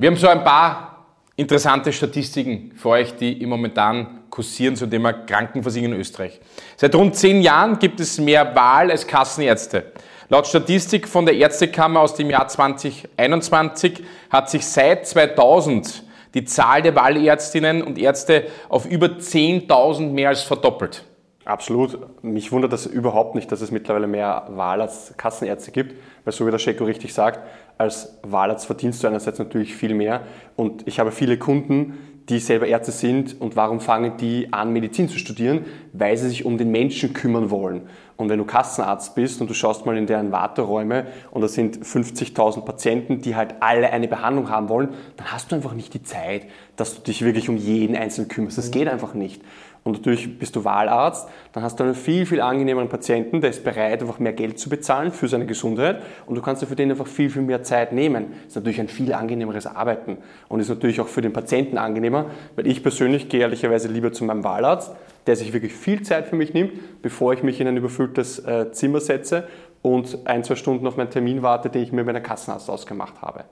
Wir haben so ein paar interessante Statistiken für euch, die im momentan kursieren zum Thema Krankenversicherung in Österreich. Seit rund zehn Jahren gibt es mehr Wahl als Kassenärzte. Laut Statistik von der Ärztekammer aus dem Jahr 2021 hat sich seit 2000 die Zahl der Wahlärztinnen und Ärzte auf über 10.000 mehr als verdoppelt. Absolut. Mich wundert das überhaupt nicht, dass es mittlerweile mehr Wahl als Kassenärzte gibt, weil so wie der Scheko richtig sagt, als Wahlarzt verdienst du einerseits natürlich viel mehr und ich habe viele Kunden, die selber Ärzte sind und warum fangen die an, Medizin zu studieren? Weil sie sich um den Menschen kümmern wollen. Und wenn du Kassenarzt bist und du schaust mal in deren Warteräume und da sind 50.000 Patienten, die halt alle eine Behandlung haben wollen, dann hast du einfach nicht die Zeit, dass du dich wirklich um jeden Einzelnen kümmerst. Das geht einfach nicht. Und natürlich bist du Wahlarzt, dann hast du einen viel, viel angenehmeren Patienten, der ist bereit, einfach mehr Geld zu bezahlen für seine Gesundheit und du kannst dir für den einfach viel, viel mehr Zeit nehmen. Das ist natürlich ein viel angenehmeres Arbeiten und ist natürlich auch für den Patienten angenehmer, weil ich persönlich gehe ehrlicherweise lieber zu meinem Wahlarzt, der sich wirklich viel Zeit für mich nimmt, bevor ich mich in ein überfülltes äh, Zimmer setze und ein, zwei Stunden auf meinen Termin warte, den ich mir mit meiner Kassenarzt ausgemacht habe.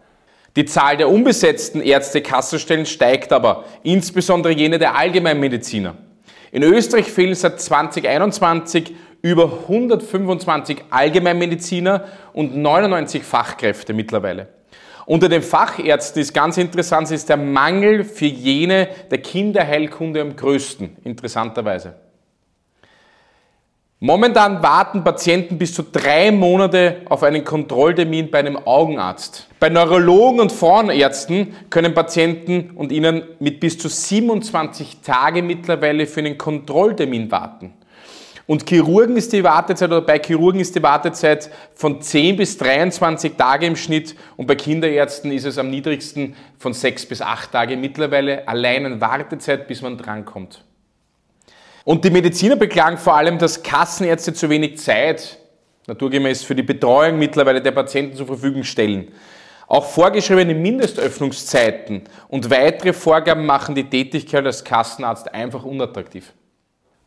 Die Zahl der unbesetzten Ärzte-Kassenstellen steigt aber, insbesondere jene der Allgemeinmediziner. In Österreich fehlen seit 2021 über 125 Allgemeinmediziner und 99 Fachkräfte mittlerweile. Unter den Fachärzten ist ganz interessant, ist der Mangel für jene der Kinderheilkunde am größten, interessanterweise. Momentan warten Patienten bis zu drei Monate auf einen Kontrolltermin bei einem Augenarzt. Bei Neurologen und Frauenärzten können Patienten und ihnen mit bis zu 27 Tage mittlerweile für einen Kontrolltermin warten. Und Chirurgen ist die Wartezeit, oder bei Chirurgen ist die Wartezeit von 10 bis 23 Tage im Schnitt und bei Kinderärzten ist es am niedrigsten von 6 bis 8 Tage mittlerweile allein eine Wartezeit, bis man drankommt. Und die Mediziner beklagen vor allem, dass Kassenärzte zu wenig Zeit naturgemäß für die Betreuung mittlerweile der Patienten zur Verfügung stellen. Auch vorgeschriebene Mindestöffnungszeiten und weitere Vorgaben machen die Tätigkeit als Kassenarzt einfach unattraktiv.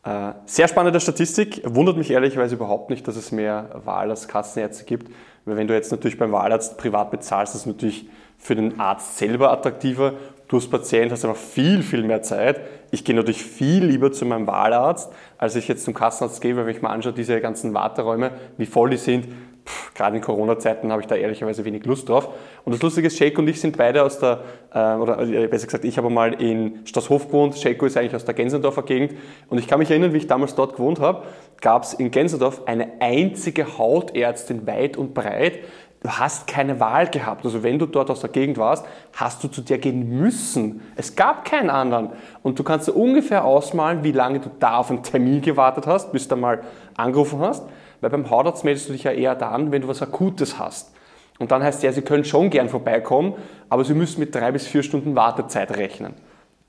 Äh, sehr spannende Statistik. Wundert mich ehrlicherweise überhaupt nicht, dass es mehr Wahl als Kassenärzte gibt. Weil wenn du jetzt natürlich beim Wahlarzt privat bezahlst, ist es natürlich für den Arzt selber attraktiver. Du als Patient hast einfach viel, viel mehr Zeit. Ich gehe natürlich viel lieber zu meinem Wahlarzt, als ich jetzt zum Kassenarzt gehe, weil wenn ich mir anschaue, diese ganzen Warteräume, wie voll die sind, pff, gerade in Corona-Zeiten habe ich da ehrlicherweise wenig Lust drauf. Und das Lustige ist, Sheiko und ich sind beide aus der, äh, oder äh, besser gesagt, ich habe mal in Straßhof gewohnt, Sheiko ist eigentlich aus der Gensendorfer Gegend. Und ich kann mich erinnern, wie ich damals dort gewohnt habe, gab es in Gensendorf eine einzige Hautärztin weit und breit, du hast keine Wahl gehabt. Also wenn du dort aus der Gegend warst, hast du zu der gehen müssen. Es gab keinen anderen. Und du kannst dir ungefähr ausmalen, wie lange du da auf einen Termin gewartet hast, bis du mal angerufen hast. Weil beim Hautarzt meldest du dich ja eher dann, wenn du was Akutes hast. Und dann heißt ja, sie können schon gern vorbeikommen, aber sie müssen mit drei bis vier Stunden Wartezeit rechnen.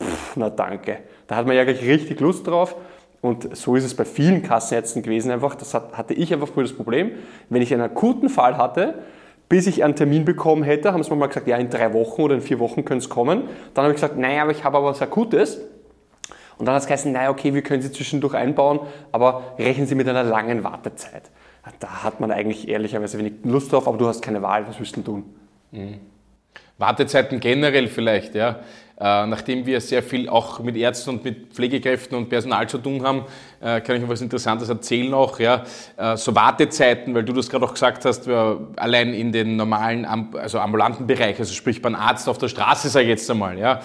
Pff, na danke. Da hat man ja gleich richtig Lust drauf. Und so ist es bei vielen Kassenärzten gewesen einfach. Das hatte ich einfach früher das Problem. Wenn ich einen akuten Fall hatte, bis ich einen Termin bekommen hätte, haben sie mir mal gesagt, ja, in drei Wochen oder in vier Wochen können es kommen. Dann habe ich gesagt, naja, aber ich habe aber was Akutes. Und dann hat es geheißen, naja, okay, wir können sie zwischendurch einbauen, aber rechnen Sie mit einer langen Wartezeit. Da hat man eigentlich ehrlicherweise wenig Lust drauf, aber du hast keine Wahl, was willst du tun? Mhm. Wartezeiten generell vielleicht, ja. Äh, nachdem wir sehr viel auch mit Ärzten und mit Pflegekräften und Personal zu tun haben, äh, kann ich noch was Interessantes erzählen auch. Ja. Äh, so Wartezeiten, weil du das gerade auch gesagt hast, allein in den normalen, also ambulanten Bereich, also sprich beim Arzt auf der Straße, sage ich jetzt einmal, ja,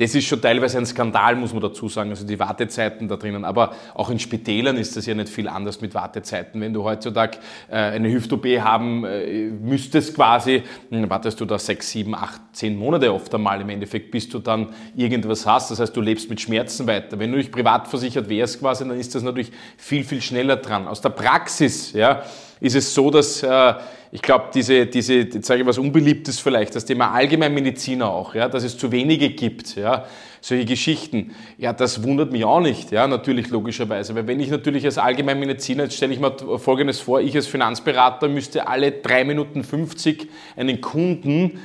das ist schon teilweise ein Skandal, muss man dazu sagen, also die Wartezeiten da drinnen. Aber auch in Spitälern ist das ja nicht viel anders mit Wartezeiten. Wenn du heutzutage äh, eine Hüft-OP haben äh, müsstest quasi, dann wartest du da sechs, sieben, acht, zehn Monate oft einmal im Endeffekt, bis du dann irgendwas hast. Das heißt, du lebst mit Schmerzen weiter. Wenn du nicht privat versichert wärst quasi, dann ist das natürlich viel, viel schneller dran. Aus der Praxis, ja, ist es so, dass äh, ich glaube, diese, diese, jetzt sage ich was Unbeliebtes vielleicht, das Thema Allgemeinmediziner auch, ja, dass es zu wenige gibt, ja, solche Geschichten, ja, das wundert mich auch nicht, ja, natürlich logischerweise, weil wenn ich natürlich als Allgemeinmediziner, jetzt stelle ich mir Folgendes vor, ich als Finanzberater müsste alle drei Minuten 50 einen Kunden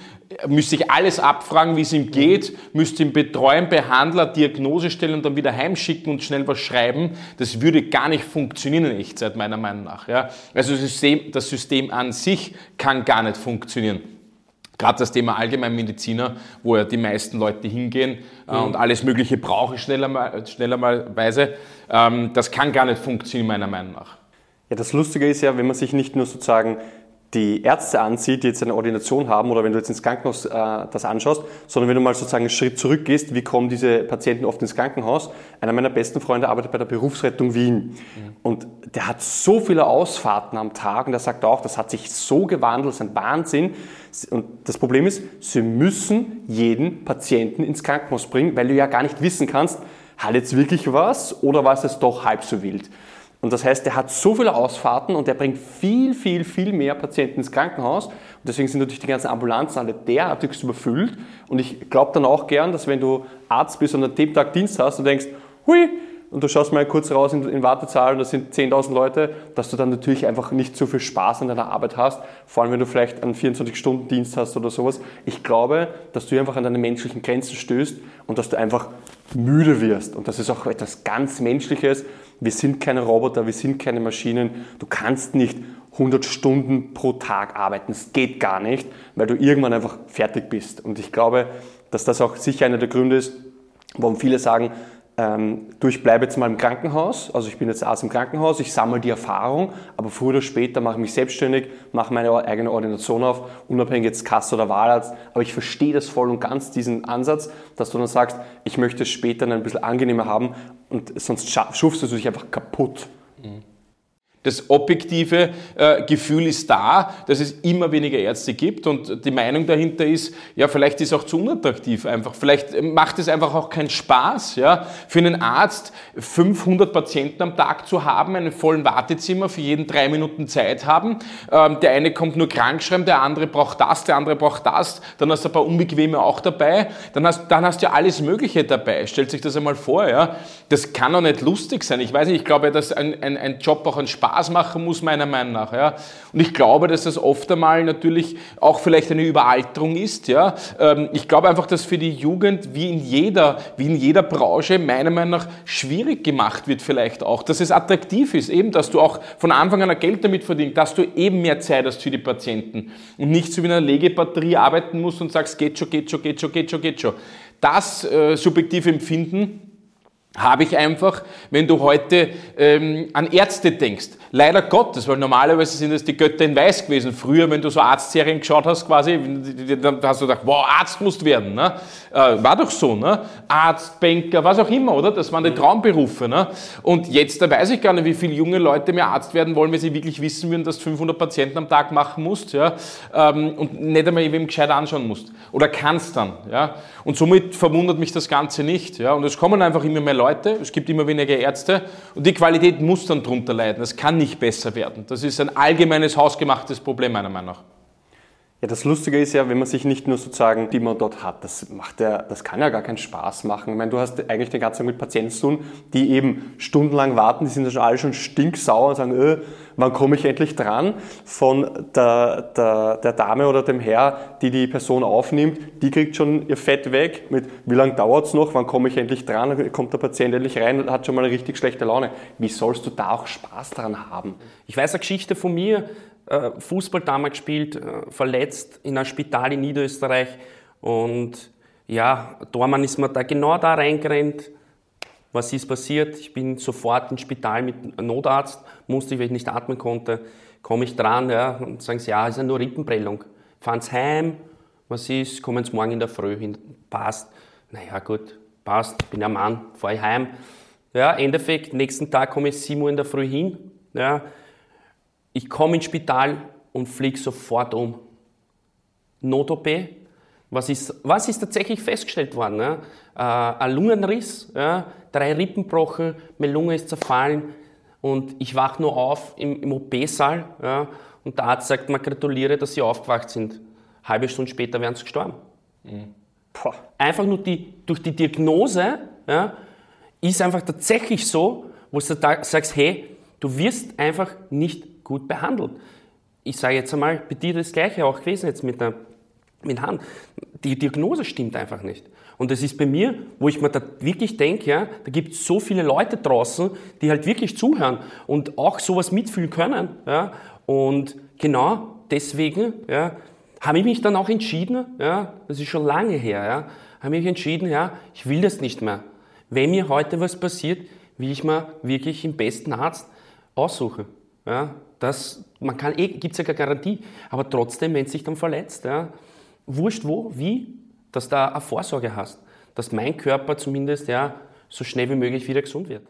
müsste ich alles abfragen, wie es ihm geht, müsste ihn betreuen, Behandler, Diagnose stellen und dann wieder heimschicken und schnell was schreiben. Das würde gar nicht funktionieren in Echtzeit, meiner Meinung nach. Ja. Also das System, das System an sich kann gar nicht funktionieren. Gerade das Thema Allgemeinmediziner, wo ja die meisten Leute hingehen äh, mhm. und alles Mögliche brauchen schneller mal, schneller mal Weise, ähm, das kann gar nicht funktionieren, meiner Meinung nach. Ja, das Lustige ist ja, wenn man sich nicht nur sozusagen die Ärzte ansieht, die jetzt eine Ordination haben, oder wenn du jetzt ins Krankenhaus äh, das anschaust, sondern wenn du mal sozusagen einen Schritt zurückgehst, wie kommen diese Patienten oft ins Krankenhaus? Einer meiner besten Freunde arbeitet bei der Berufsrettung Wien mhm. und der hat so viele Ausfahrten am Tag und der sagt auch, das hat sich so gewandelt, das ist ein Wahnsinn. Und das Problem ist, sie müssen jeden Patienten ins Krankenhaus bringen, weil du ja gar nicht wissen kannst, hat jetzt wirklich was oder war es jetzt doch halb so wild? Und das heißt, der hat so viele Ausfahrten und der bringt viel, viel, viel mehr Patienten ins Krankenhaus. Und deswegen sind natürlich die ganzen Ambulanzen alle derartig überfüllt. Und ich glaube dann auch gern, dass wenn du Arzt bist und an dem Tag Dienst hast und denkst, hui, und du schaust mal kurz raus in, in Wartezahl und das sind 10.000 Leute, dass du dann natürlich einfach nicht so viel Spaß an deiner Arbeit hast, vor allem wenn du vielleicht einen 24-Stunden-Dienst hast oder sowas. Ich glaube, dass du einfach an deine menschlichen Grenzen stößt und dass du einfach müde wirst. Und das ist auch etwas ganz Menschliches. Wir sind keine Roboter, wir sind keine Maschinen. Du kannst nicht 100 Stunden pro Tag arbeiten. Das geht gar nicht, weil du irgendwann einfach fertig bist. Und ich glaube, dass das auch sicher einer der Gründe ist, warum viele sagen, ähm, du, ich bleibe jetzt mal im Krankenhaus, also ich bin jetzt Arzt im Krankenhaus, ich sammle die Erfahrung, aber früher oder später mache ich mich selbstständig, mache meine eigene Ordination auf, unabhängig jetzt Kasse oder Wahlarzt, aber ich verstehe das voll und ganz, diesen Ansatz, dass du dann sagst, ich möchte es später ein bisschen angenehmer haben. Und sonst schufst du dich einfach kaputt. Mhm. Das objektive äh, Gefühl ist da, dass es immer weniger Ärzte gibt und die Meinung dahinter ist, ja, vielleicht ist es auch zu unattraktiv einfach. Vielleicht macht es einfach auch keinen Spaß, ja, für einen Arzt 500 Patienten am Tag zu haben, einen vollen Wartezimmer, für jeden drei Minuten Zeit haben. Ähm, der eine kommt nur krank schreiben, der andere braucht das, der andere braucht das, dann hast du ein paar Unbequeme auch dabei, dann hast, dann hast du ja alles Mögliche dabei. Stellt sich das einmal vor, ja. Das kann doch nicht lustig sein. Ich weiß nicht, ich glaube, dass ein, ein, ein Job auch einen Spaß Spaß machen muss, meiner Meinung nach. Ja. Und ich glaube, dass das oft einmal natürlich auch vielleicht eine Überalterung ist. Ja. Ähm, ich glaube einfach, dass für die Jugend wie in jeder, wie in jeder Branche meiner Meinung nach schwierig gemacht wird vielleicht auch, dass es attraktiv ist, eben, dass du auch von Anfang an Geld damit verdienst, dass du eben mehr Zeit hast für die Patienten und nicht so wie in einer Legebatterie arbeiten musst und sagst, geht schon, geht schon, geht schon, geht schon, geht schon. Das äh, subjektive Empfinden habe ich einfach, wenn du heute ähm, an Ärzte denkst. Leider Gottes, weil normalerweise sind es die Götter in Weiß gewesen. Früher, wenn du so Arztserien geschaut hast, quasi, dann hast du gedacht, wow, Arzt musst werden. Ne? Äh, war doch so, ne? Arzt, Banker, was auch immer, oder? Das waren die Traumberufe. Ne? Und jetzt, da weiß ich gar nicht, wie viele junge Leute mehr Arzt werden wollen, wenn sie wirklich wissen würden, dass du 500 Patienten am Tag machen musst, ja? Ähm, und nicht einmal wem gescheit anschauen musst. Oder kannst dann, ja? Und somit verwundert mich das Ganze nicht, ja? Und es kommen einfach immer mehr Leute Leute, es gibt immer weniger Ärzte und die Qualität muss dann darunter leiden. Es kann nicht besser werden. Das ist ein allgemeines hausgemachtes Problem meiner Meinung nach. Ja, das Lustige ist ja, wenn man sich nicht nur sozusagen, die man dort hat, das, macht ja, das kann ja gar keinen Spaß machen. Ich meine, du hast eigentlich den ganzen Tag mit Patienten zu tun, die eben stundenlang warten, die sind ja schon alle schon stinksauer und sagen, äh, wann komme ich endlich dran? Von der, der, der Dame oder dem Herr, die die Person aufnimmt, die kriegt schon ihr Fett weg mit, wie lange dauert es noch, wann komme ich endlich dran? Kommt der Patient endlich rein und hat schon mal eine richtig schlechte Laune. Wie sollst du da auch Spaß dran haben? Ich weiß eine Geschichte von mir, Fußball damals gespielt, äh, verletzt in einem Spital in Niederösterreich und ja, Dormann ist mir da genau da reingerannt. Was ist passiert? Ich bin sofort ins Spital mit Notarzt, musste ich, weil ich nicht atmen konnte, komme ich dran ja, und sagen sie, ja, ist ja nur Rippenprellung. Sie heim, was ist, kommen Sie morgen in der Früh hin, passt. Naja, gut, passt, bin ein Mann, fahre ich heim. Ja, Endeffekt, nächsten Tag komme ich 7 Uhr in der Früh hin. Ja, ich komme ins Spital und fliege sofort um. Not-OP. Was ist, was ist tatsächlich festgestellt worden? Ne? Äh, ein Lungenriss, ja? drei Rippen gebrochen, meine Lunge ist zerfallen und ich wache nur auf im, im OP-Saal ja? und der Arzt sagt mir, gratuliere, dass Sie aufgewacht sind. halbe Stunde später wären Sie gestorben. Mhm. Einfach nur die, durch die Diagnose ja, ist einfach tatsächlich so, wo du sagst, hey, du wirst einfach nicht gut behandelt. Ich sage jetzt einmal, bei dir das Gleiche auch gewesen jetzt mit der mit Hand. Die Diagnose stimmt einfach nicht. Und das ist bei mir, wo ich mir da wirklich denke, ja, da gibt es so viele Leute draußen, die halt wirklich zuhören und auch sowas mitfühlen können. Ja, und genau deswegen ja, habe ich mich dann auch entschieden, ja, das ist schon lange her, ja, habe ich mich entschieden, ja, ich will das nicht mehr. Wenn mir heute was passiert, will ich mir wirklich den besten Arzt aussuchen. Ja, das, man kann eh, gibt es ja keine Garantie, aber trotzdem, wenn es sich dann verletzt, ja, wurscht wo, wie, dass du eine Vorsorge hast, dass mein Körper zumindest ja, so schnell wie möglich wieder gesund wird.